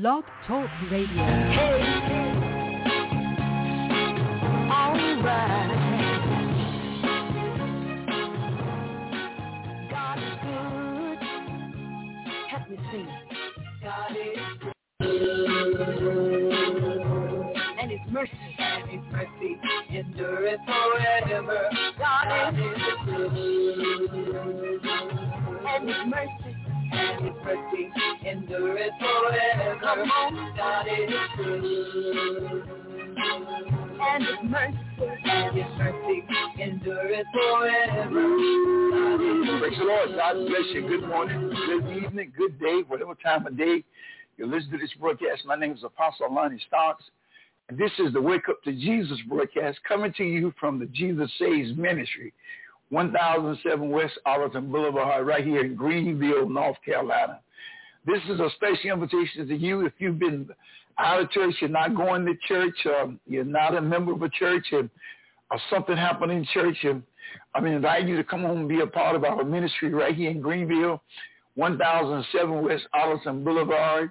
Blog Talk Radio. All right. God sing. God is good. And his mercy. And his mercy forever. God is good. And his mercy. Forever. Come on. God is good. And his mercy. And his mercy endureth forever. Praise the Lord. God bless you. Good morning, good evening, good day, whatever time of day you listen to this broadcast. My name is Apostle Lonnie Stocks. And this is the Wake Up to Jesus broadcast coming to you from the Jesus Saves Ministry, 1007 West Arlington Boulevard, right here in Greenville, North Carolina. This is a special invitation to you if you've been out of church, you're not going to church, um, you're not a member of a church, and, or something happened in church, and I mean, invite you to come home and be a part of our ministry right here in Greenville, 1007 West Arlington Boulevard,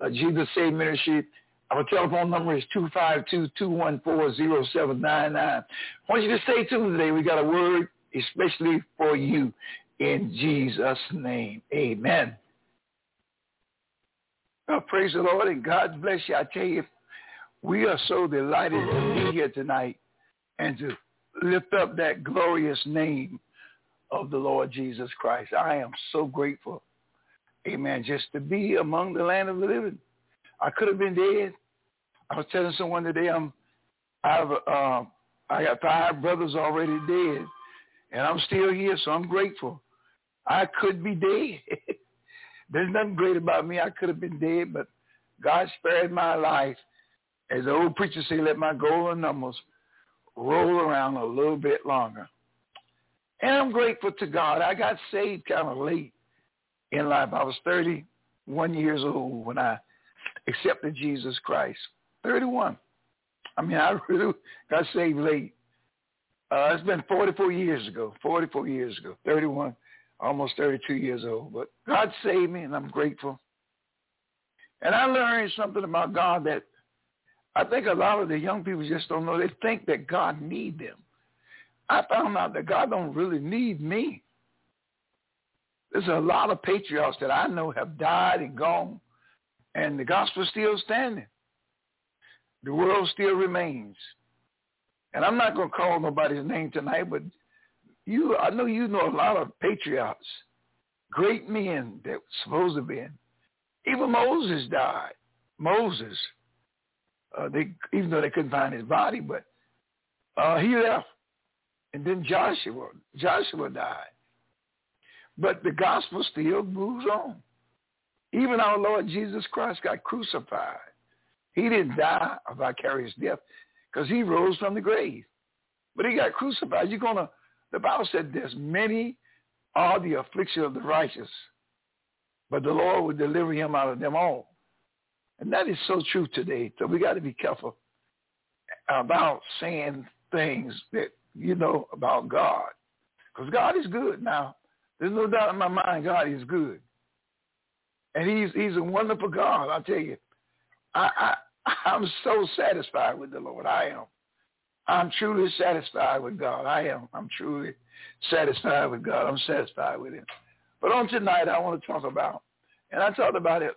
uh, Jesus Save Ministry. Our telephone number is 252-214-0799. I want you to stay tuned today. We got a word especially for you in Jesus' name. Amen. Well, praise the Lord and God bless you. I tell you, we are so delighted to be here tonight and to lift up that glorious name of the Lord Jesus Christ. I am so grateful, amen, just to be among the land of the living. I could have been dead. I was telling someone today I'm I've uh, I got five brothers already dead, and I'm still here, so I'm grateful. I could be dead. There's nothing great about me. I could have been dead, but God spared my life. As the old preacher say, let my golden numbers roll around a little bit longer. And I'm grateful to God. I got saved kind of late in life. I was 31 years old when I accepted Jesus Christ. 31. I mean, I really got saved late. Uh, it's been 44 years ago, 44 years ago, 31, almost 32 years old. But God saved me, and I'm grateful. And I learned something about God that I think a lot of the young people just don't know. They think that God need them. I found out that God don't really need me. There's a lot of patriarchs that I know have died and gone, and the gospel's still standing. The world still remains. And I'm not going to call nobody's name tonight, but you, I know you know a lot of patriots, great men that supposed to be. Even Moses died. Moses, uh, they even though they couldn't find his body, but uh, he left. And then Joshua, Joshua died. But the gospel still moves on. Even our Lord Jesus Christ got crucified. He didn't die a vicarious death because he rose from the grave. But he got crucified. You're gonna. The Bible said there's many are the affliction of the righteous, but the Lord will deliver him out of them all. And that is so true today. So we got to be careful about saying things that you know about God, because God is good. Now, there's no doubt in my mind, God is good, and He's He's a wonderful God. I tell you, I I'm so satisfied with the Lord. I am. I'm truly satisfied with God. I am. I'm truly satisfied with God. I'm satisfied with Him. But on tonight, I want to talk about, and I talked about it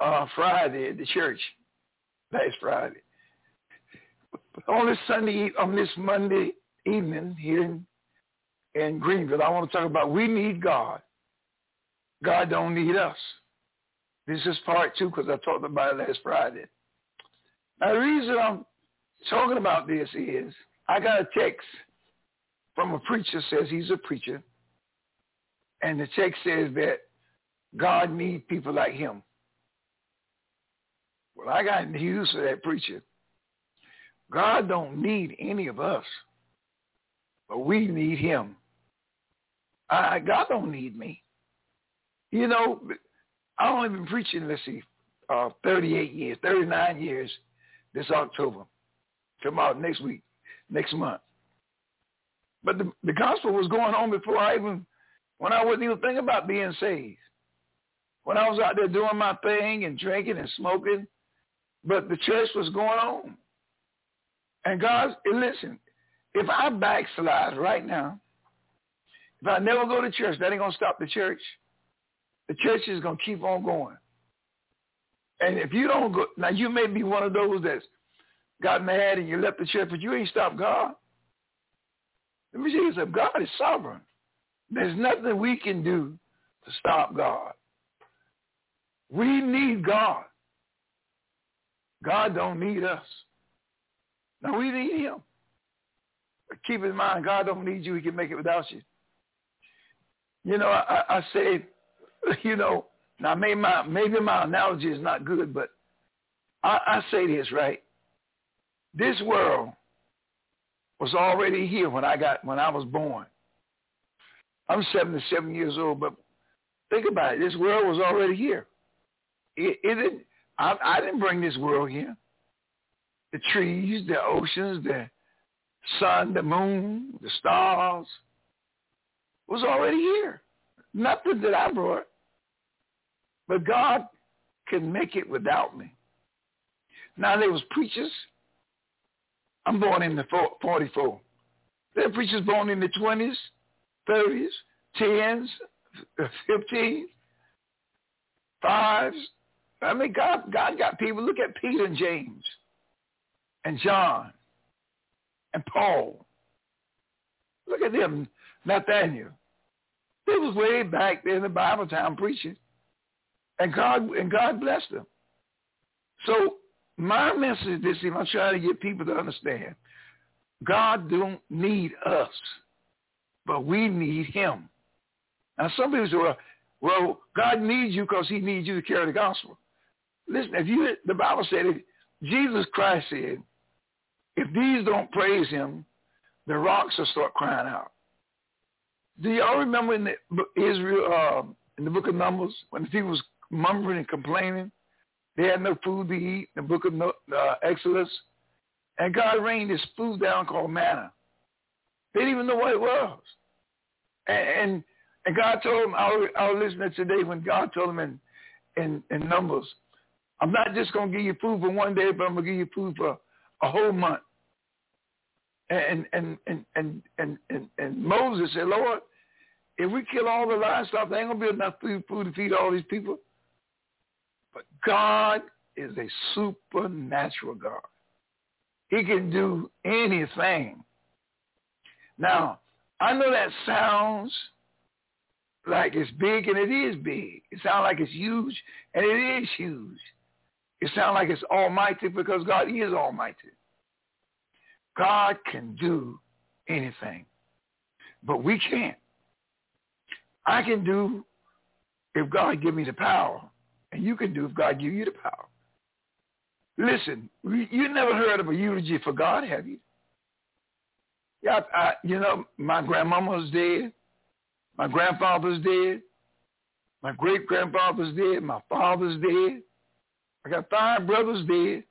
uh, Friday at the church, last Friday. On this Sunday, on this Monday evening here in, in Greenville, I want to talk about we need God. God don't need us. This is part two because I talked about it last Friday. Now, the reason I'm talking about this is I got a text from a preacher says he's a preacher, and the text says that God needs people like him. Well, I got news for that preacher. God don't need any of us, but we need him. I, God don't need me. You know, I've only been preaching, let's see, uh, 38 years, 39 years this October. Come out next week, next month. But the, the gospel was going on before I even, when I wasn't even thinking about being saved. when I was out there doing my thing and drinking and smoking, but the church was going on. And God, listen, if I backslide right now, if I never go to church, that ain't going to stop the church. The church is going to keep on going. And if you don't go, now you may be one of those that's got mad and you left the church, but you ain't stopped God. Let me tell you something. God is sovereign. There's nothing we can do to stop God. We need God. God don't need us. Now we need him. But keep in mind, God don't need you. He can make it without you. You know, I, I say, you know, now maybe my, maybe my analogy is not good, but I, I say this, right? This world was already here when I got, when I was born. I'm 77 years old, but think about it. This world was already here. It, it didn't, I, I didn't bring this world here. The trees, the oceans, the sun, the moon, the stars was already here. Nothing that I brought. But God can make it without me. Now there was preachers. I'm born in the 44. There are preachers born in the 20s, 30s, 10s, 15s, 5s. I mean, God, God got people. Look at Peter and James and John and Paul. Look at them, Nathaniel. They was way back there in the Bible time preaching. And God and God blessed them. So my message this evening, I'm trying to get people to understand. God don't need us, but we need him. Now some people say, well, well God needs you because he needs you to carry the gospel. Listen, if you, the Bible said, if Jesus Christ said, if these don't praise him, the rocks will start crying out. Do y'all remember in the Israel, uh, in the book of Numbers, when the people was murmuring and complaining, they had no food to eat, the book of uh, Exodus, and God rained this food down called manna. They didn't even know what it was. And, and, and God told them, I was, I was listening today when God told them in, in, in Numbers, I'm not just going to give you food for one day, but I'm going to give you food for a whole month. And and and and and and, and Moses said, Lord, if we kill all the livestock, there ain't gonna be enough food, food to feed all these people. But God is a supernatural God. He can do anything. Now, I know that sounds like it's big, and it is big. It sounds like it's huge, and it is huge. It sounds like it's almighty because God is almighty. God can do anything, but we can't. I can do if God give me the power, and you can do if God give you the power. Listen, you never heard of a eulogy for God, have you? Yeah, I, you know, my grandmama's dead. My grandfather's dead. My great-grandfather's dead. My father's dead. I got five brothers dead.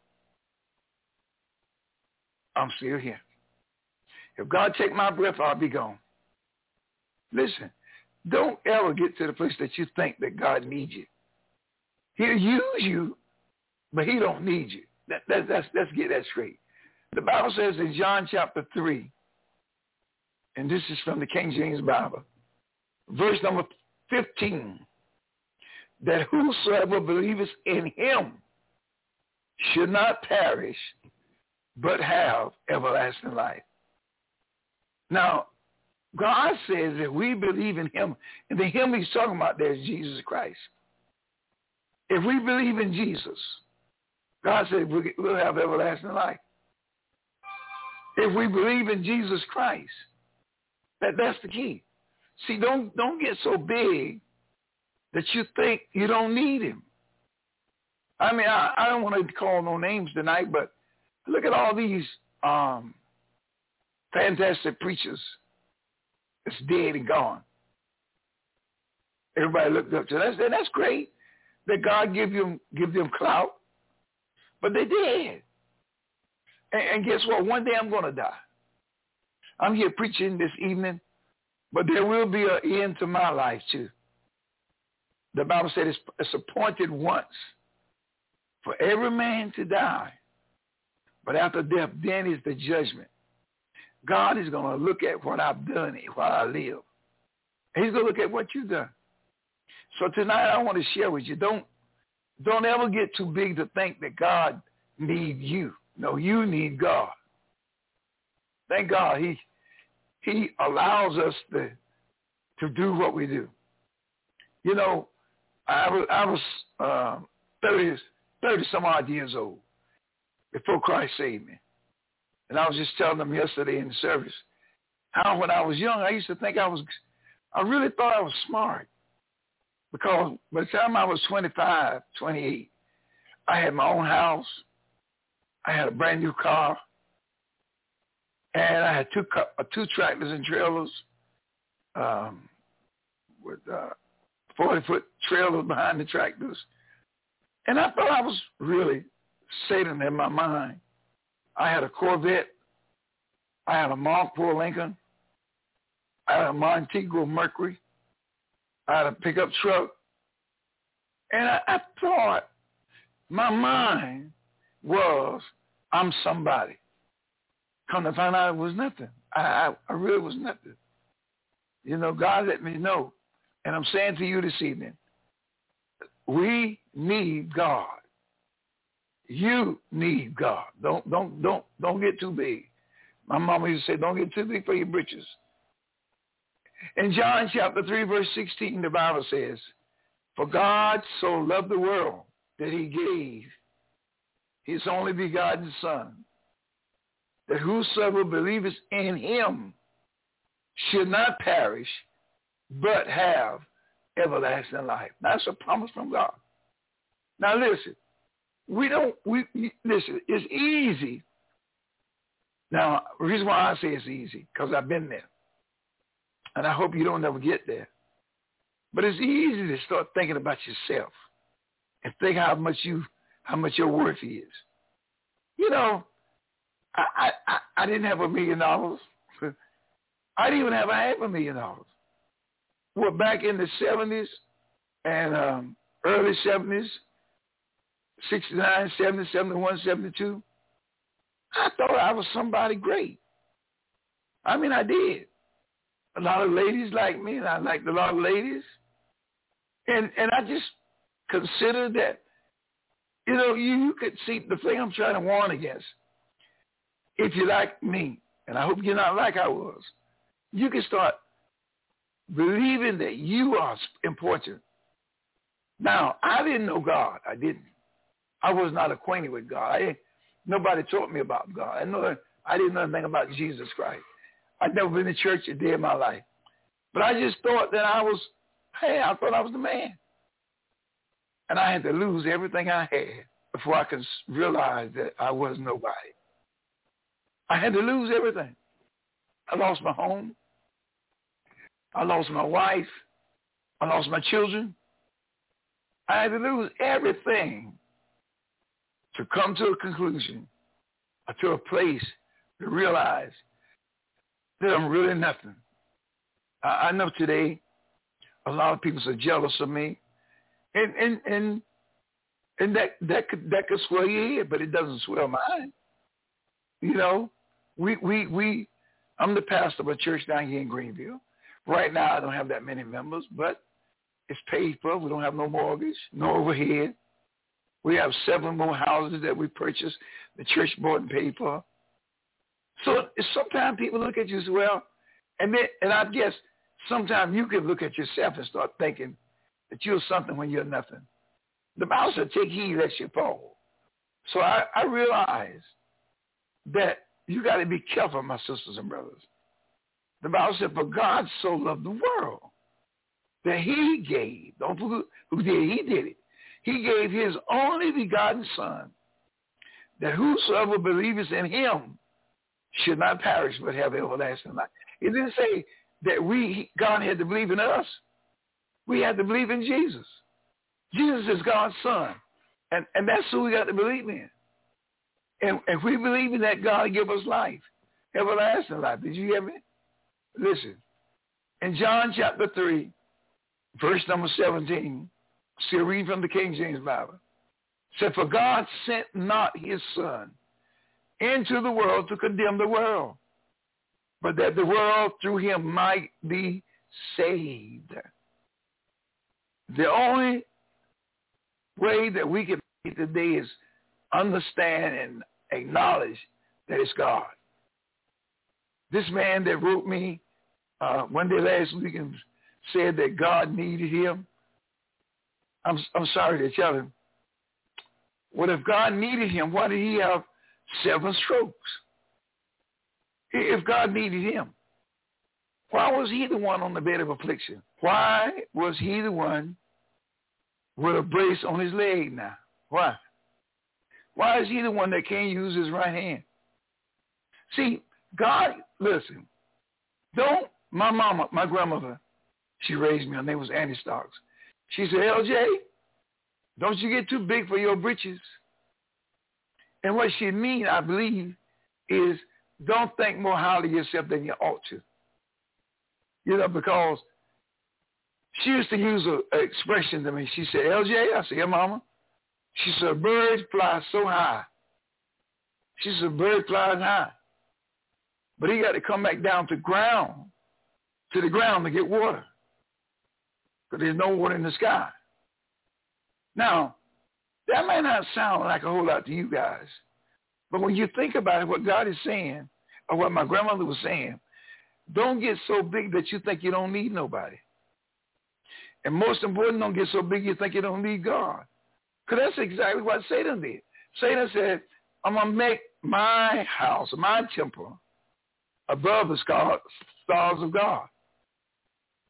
I'm still here. If God take my breath, I'll be gone. Listen, don't ever get to the place that you think that God needs you. He'll use you, but he don't need you. That, that, that's, let's get that straight. The Bible says in John chapter 3, and this is from the King James Bible, verse number 15, that whosoever believeth in him should not perish, but have everlasting life. Now, God says that we believe in him, and the him he's talking about there is Jesus Christ. If we believe in Jesus, God said we'll have everlasting life. If we believe in Jesus Christ, that, that's the key. See, don't don't get so big that you think you don't need him. I mean, I, I don't want to call no names tonight, but look at all these um, fantastic preachers that's dead and gone. Everybody looked up to that. And that's great that God give them give them clout, but they did. And, and guess what? One day I'm going to die. I'm here preaching this evening, but there will be an end to my life too. the Bible said it's, it's appointed once for every man to die. But after death, then is the judgment. God is going to look at what I've done while I live. He's going to look at what you've done. So tonight I want to share with you. Don't don't ever get too big to think that God needs you. No, you need God. Thank God he he allows us to to do what we do. You know, I was I was uh, 30, 30 some odd years old before Christ saved me. And I was just telling them yesterday in the service how when I was young I used to think I was I really thought I was smart because by the time I was 25, 28, I had my own house. I had a brand new car. And I had two uh, two tractors and trailers um, with uh, 40-foot trailers behind the tractors. And I thought I was really Satan in my mind. I had a Corvette. I had a Mark IV Lincoln. I had a Montego Mercury. I had a pickup truck. And I, I thought my mind was, I'm somebody. Come to find out it was nothing. I, I, I really was nothing. You know, God let me know. And I'm saying to you this evening, we need God. You need God. Don't don't don't don't get too big. My mama used to say, don't get too big for your britches. In John chapter 3, verse 16, the Bible says, For God so loved the world that he gave his only begotten Son, that whosoever believeth in him should not perish, but have everlasting life. That's a promise from God. Now listen, we don't, we, listen, it's easy. Now, the reason why I say it's easy, because I've been there. And I hope you don't ever get there. But it's easy to start thinking about yourself and think how much you how much your worth is. You know, I I, I didn't have a million dollars. I didn't even have a half a million dollars. Well, back in the seventies and um, early seventies, 69, 70, 71, 72, I thought I was somebody great. I mean, I did a lot of ladies like me, and I liked a lot of ladies. And and I just considered that, you know, you, you could see the thing I'm trying to warn against. If you like me, and I hope you're not like I was, you can start believing that you are important. Now, I didn't know God. I didn't. I was not acquainted with God. I, nobody taught me about God. I know I didn't know anything about Jesus Christ. I'd never been to church a day in my life. But I just thought that I was, hey, I thought I was the man. And I had to lose everything I had before I could realize that I was nobody. I had to lose everything. I lost my home. I lost my wife. I lost my children. I had to lose everything to come to a conclusion to a place to realize that I'm really nothing. I, I know today a lot of people are jealous of me, and and and and that that could that could swell your head, but it doesn't swell mine. You know, we we we. I'm the pastor of a church down here in Greenville. Right now, I don't have that many members, but it's paid for. We don't have no mortgage, no overhead. We have seven more houses that we purchased. The church bought and paid for. So sometimes people look at you as well, and then, and I guess sometimes you can look at yourself and start thinking that you're something when you're nothing. The Bible said, take heed lest you fall. So I, I realize that you got to be careful, my sisters and brothers. The Bible said, for God so loved the world that he gave, don't forget who did, he did it. He gave his only begotten son that whosoever believes in him should not perish but have everlasting life. It didn't say that we, God had to believe in us. We had to believe in Jesus. Jesus is God's son. And, and that's who we got to believe in. And if we believe in that, God give us life, everlasting life. Did you hear me? Listen. In John chapter 3, verse number 17, Still reading from the King James Bible. Said, for God sent not his son into the world to condemn the world, but that the world through him might be saved. The only way that we can make today is understand and acknowledge that it's God. This man that wrote me uh, one day last week and said that God needed him, I'm, I'm sorry to tell him, what if God needed him? Why did he have seven strokes? If God needed him, why was he the one on the bed of affliction? Why was he the one with a brace on his leg now? Why? Why is he the one that can't use his right hand? See, God, listen, don't, my mama, my grandmother, she raised me, her name was Annie Stocks. She said, LJ, don't you get too big for your britches. And what she mean, I believe, is don't think more highly of yourself than you ought to. You know, because she used to use an expression to me. She said, LJ, I said, yeah, mama. She said, birds fly so high. She said, bird flies high. But he got to come back down to ground, to the ground to get water. Because there's no water in the sky. Now, that may not sound like a whole lot to you guys. But when you think about it, what God is saying, or what my grandmother was saying, don't get so big that you think you don't need nobody. And most important, don't get so big you think you don't need God. Because that's exactly what Satan did. Satan said, I'm going to make my house, my temple, above the stars of God.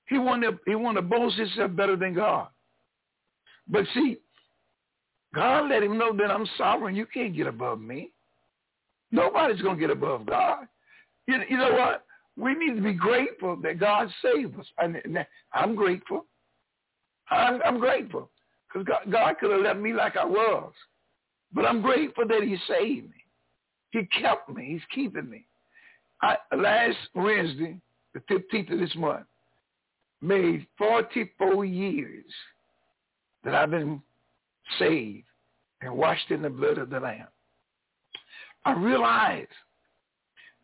He wanted, he wanted to boast himself better than God. But see, God let him know that I'm sovereign. You can't get above me. Nobody's going to get above God. You, you know what? We need to be grateful that God saved us. And I'm grateful. I'm, I'm grateful because God, God could have left me like I was. But I'm grateful that he saved me. He kept me. He's keeping me. I, last Wednesday, the 15th of this month, made 44 years that I've been saved and washed in the blood of the Lamb. I realize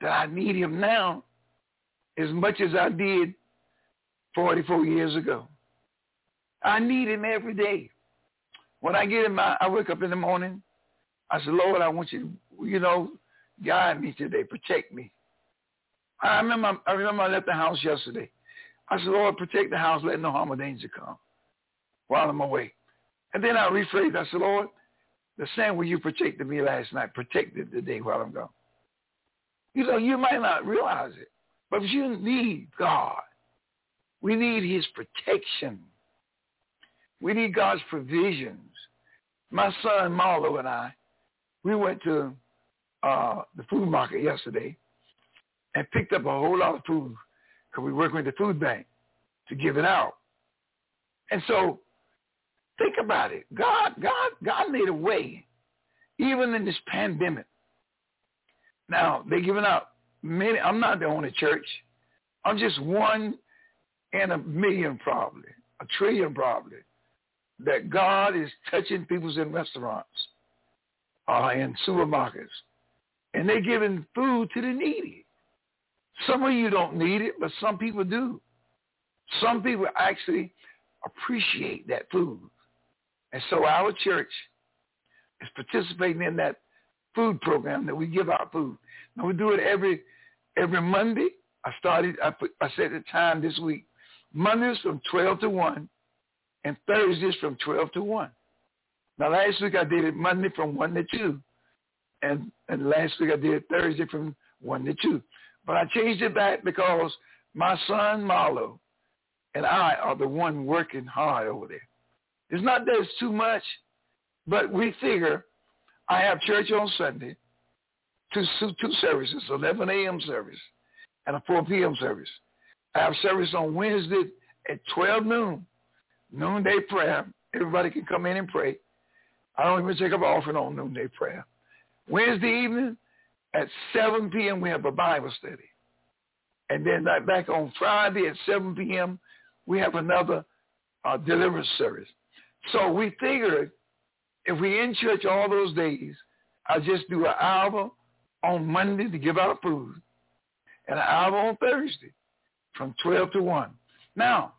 that I need him now as much as I did 44 years ago. I need him every day. When I get in my, I wake up in the morning, I said, Lord, I want you to, you know, guide me today, protect me. I remember, I remember I left the house yesterday. I said, Lord, protect the house, let no harm or danger come while I'm away. And then I rephrased, I said, Lord, the same way you protected me last night, protect it today while I'm gone. You know, you might not realize it, but you need God. We need his protection. We need God's provisions. My son Marlo and I, we went to uh, the food market yesterday and picked up a whole lot of food because we work with the food bank to give it out. And so think about it. God, God, God made a way, even in this pandemic. Now they're giving out many. I'm not the only church. I'm just one in a million probably, a trillion probably, that God is touching people's in restaurants, uh, in supermarkets, and they're giving food to the needy. Some of you don't need it, but some people do. Some people actually appreciate that food. And so our church is participating in that food program that we give out food. Now we do it every every Monday. I started I put I set the time this week. Mondays from twelve to one and Thursdays from twelve to one. Now last week I did it Monday from one to two. And and last week I did it Thursday from one to two. But I changed it back because my son Marlo and I are the one working hard over there. It's not that it's too much, but we figure I have church on Sunday, two, two services, 11 a.m. service and a 4 p.m. service. I have service on Wednesday at 12 noon, noonday prayer. Everybody can come in and pray. I don't even take up offering on noonday prayer. Wednesday evening at 7 p.m. we have a Bible study. And then back on Friday at 7 p.m. we have another uh, deliverance service. So we figured if we in church all those days, I'll just do an hour on Monday to give out food and an album on Thursday from 12 to 1. Now,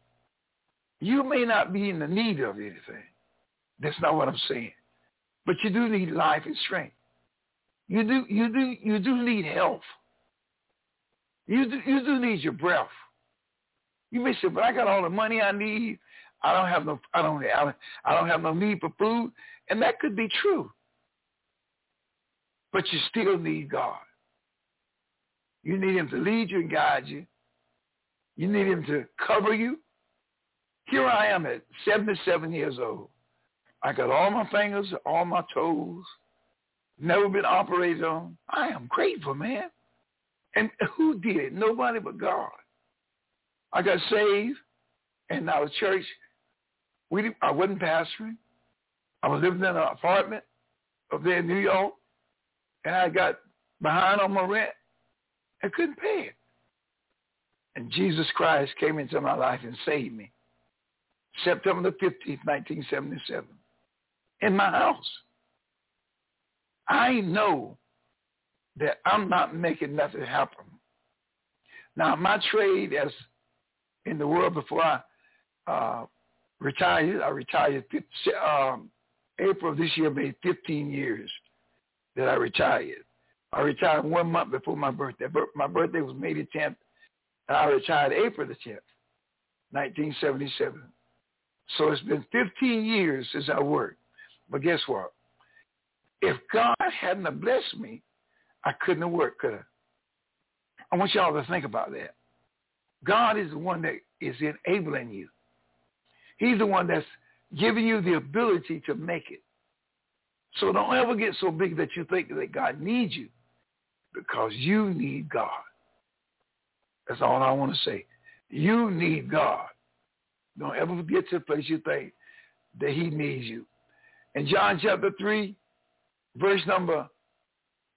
you may not be in the need of anything. That's not what I'm saying. But you do need life and strength. You do you do you do need health. You do you do need your breath. You may say, but I got all the money I need. I don't have no I don't I don't have no need for food. And that could be true. But you still need God. You need him to lead you and guide you. You need him to cover you. Here I am at 77 years old. I got all my fingers, all my toes, never been operated on. I am grateful, man. And who did it? Nobody but God. I got saved, and our church, we I wasn't pastoring. I was living in an apartment up there in New York, and I got behind on my rent. I couldn't pay it. And Jesus Christ came into my life and saved me. September the 15th, 1977, in my house. I know that I'm not making nothing happen. Now, my trade as in the world before I uh, retired, I retired um, April of this year made 15 years that I retired. I retired one month before my birthday. My birthday was May the 10th, and I retired April the 10th, 1977. So it's been 15 years since I worked. But guess what? If God hadn't blessed me, I couldn't have worked, could I? I want y'all to think about that. God is the one that is enabling you. He's the one that's giving you the ability to make it. So don't ever get so big that you think that God needs you because you need God. That's all I want to say. You need God. Don't ever get to the place you think that he needs you. In John chapter 3, verse number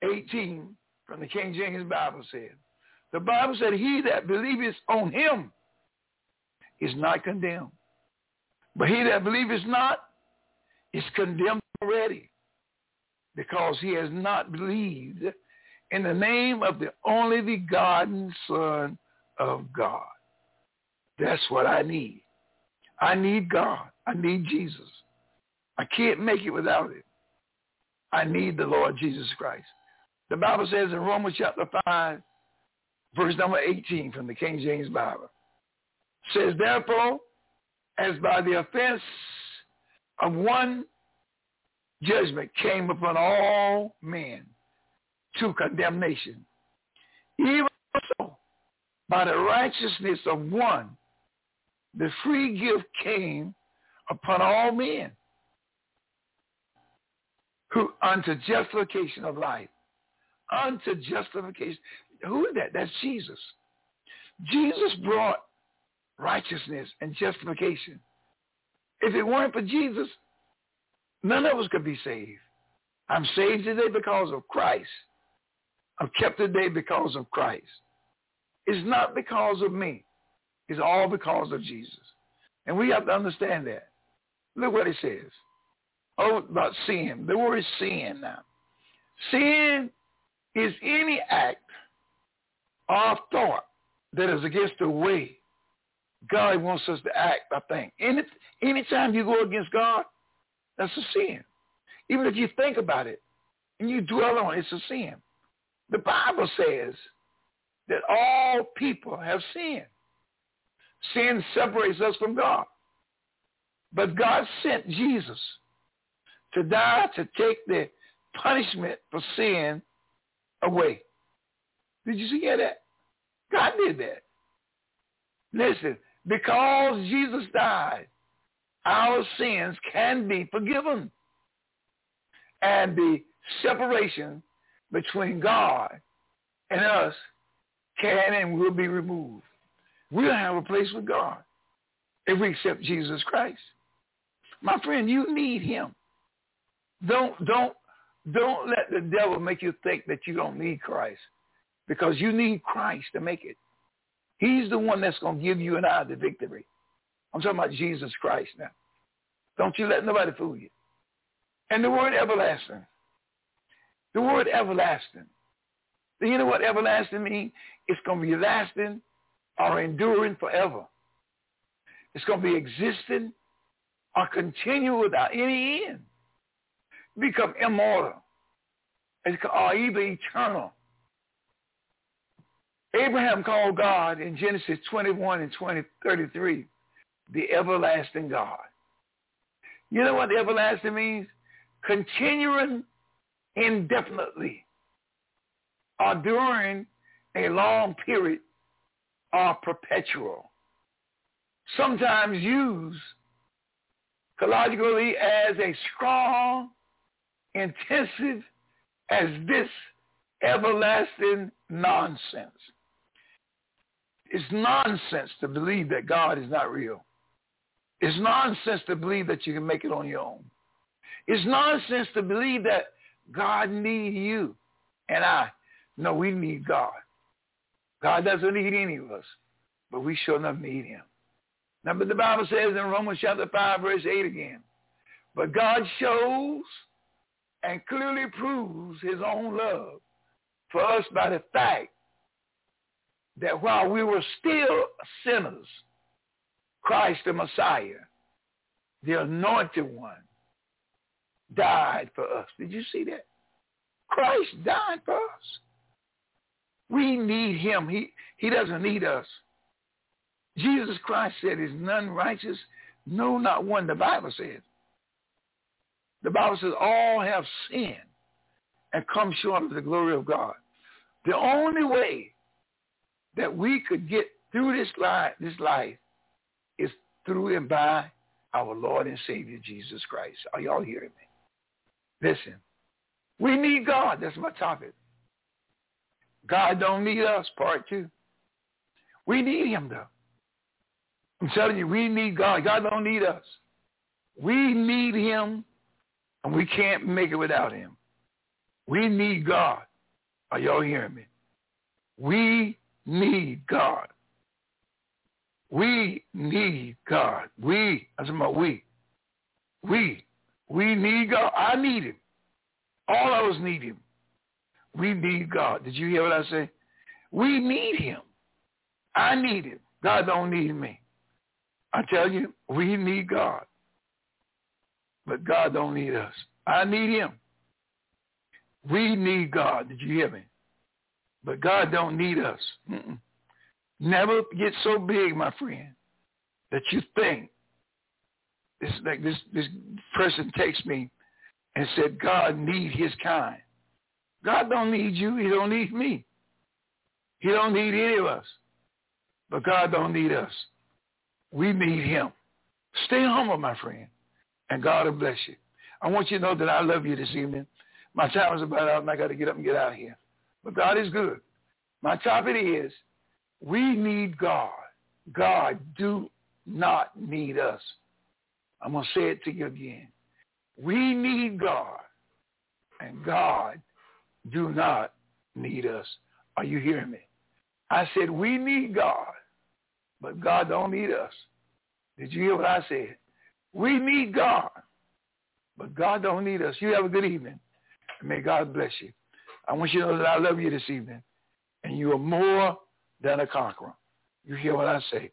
18 from the King James Bible said, the Bible said, he that believeth on him is not condemned. But he that believeth not is condemned already because he has not believed in the name of the only begotten Son of God. That's what I need. I need God. I need Jesus. I can't make it without it. I need the Lord Jesus Christ. The Bible says in Romans chapter 5, verse number 18 from the King James Bible, says, therefore, as by the offense of one judgment came upon all men to condemnation, even so, by the righteousness of one, the free gift came upon all men who unto justification of life. Unto justification. Who is that? That's Jesus. Jesus brought righteousness and justification. If it weren't for Jesus, none of us could be saved. I'm saved today because of Christ. I'm kept today because of Christ. It's not because of me. It's all because of Jesus. And we have to understand that. Look what it says. Oh, about sin. The word is sin now. Sin is any act or thought that is against the way God wants us to act, I think. Any, anytime you go against God, that's a sin. Even if you think about it and you dwell on it, it's a sin. The Bible says that all people have sinned. Sin separates us from God. But God sent Jesus to die to take the punishment for sin away. Did you see that? God did that. Listen, because Jesus died, our sins can be forgiven. And the separation between God and us can and will be removed. We'll have a place with God if we accept Jesus Christ. My friend, you need him. Don't don't don't let the devil make you think that you don't need Christ because you need Christ to make it. He's the one that's going to give you and I the victory. I'm talking about Jesus Christ now. Don't you let nobody fool you. And the word everlasting. The word everlasting. Do you know what everlasting means? It's going to be lasting or enduring forever. It's going to be existing or continue without any end. Become immortal It's, or even eternal. Abraham called God in Genesis 21 and 20, 33 the everlasting God. You know what the everlasting means? Continuing indefinitely or during a long period or perpetual. Sometimes used collogically as a strong, intensive as this everlasting nonsense. It's nonsense to believe that God is not real. It's nonsense to believe that you can make it on your own. It's nonsense to believe that God needs you and I. No, we need God. God doesn't need any of us, but we sure enough need him. Now, but the Bible says in Romans chapter 5, verse 8 again, but God shows and clearly proves his own love for us by the fact that while we were still sinners, Christ the Messiah, the anointed one, died for us. Did you see that? Christ died for us. We need him. He, he doesn't need us. Jesus Christ said, is none righteous? No, not one, the Bible says. The Bible says all have sinned and come short of the glory of God. The only way that we could get through this life, this life is through and by our Lord and Savior Jesus Christ. Are y'all hearing me? Listen, we need God. That's my topic. God don't need us, part two. We need him though. I'm telling you, we need God. God don't need us. We need him and we can't make it without him. We need God. Are y'all hearing me? We need God. We need God. We, I'm talking about we. We. We need God. I need him. All of us need him. We need God. Did you hear what I said? We need him. I need him. God don't need me. I tell you, we need God. But God don't need us. I need him. We need God. Did you hear me? But God don't need us. Mm-mm. Never get so big, my friend, that you think this like this this person takes me and said God need his kind. God don't need you. He don't need me. He don't need any of us. But God don't need us. We need him. Stay humble, my friend, and God will bless you. I want you to know that I love you this evening. My time is about out, and I got to get up and get out of here. But God is good. My topic is, we need God. God do not need us. I'm going to say it to you again. We need God, and God do not need us. Are you hearing me? I said we need God, but God don't need us. Did you hear what I said? We need God, but God don't need us. You have a good evening. And may God bless you. I want you to know that I love you this evening. And you are more than a conqueror. You hear what I say?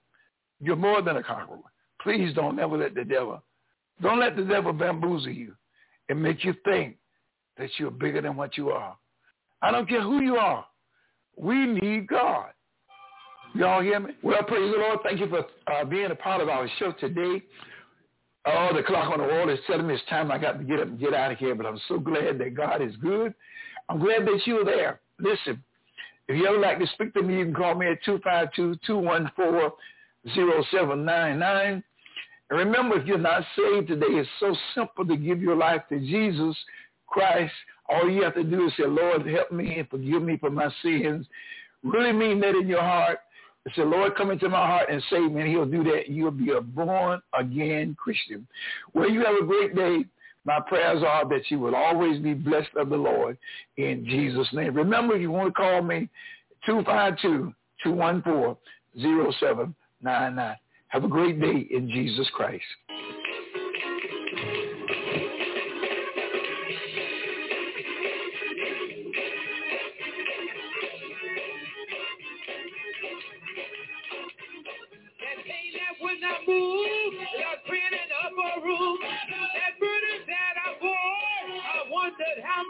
You're more than a conqueror. Please don't ever let the devil, don't let the devil bamboozle you and make you think that you're bigger than what you are. I don't care who you are. We need God. Y'all hear me? Well, praise the Lord. Thank you for uh, being a part of our show today. Oh, the clock on the wall is telling me it's time I got to get up and get out of here, but I'm so glad that God is good. I'm glad that you were there. Listen, if you ever like to speak to me, you can call me at 252-214-0799. And remember, if you're not saved today, it's so simple to give your life to Jesus Christ. All you have to do is say, Lord, help me and forgive me for my sins. Really mean that in your heart And say, Lord, come into my heart and save me. And he'll do that. You'll be a born again Christian. Well, you have a great day. My prayers are that you will always be blessed of the Lord in Jesus' name. Remember, if you want to call me, 252-214-0799. Have a great day in Jesus Christ.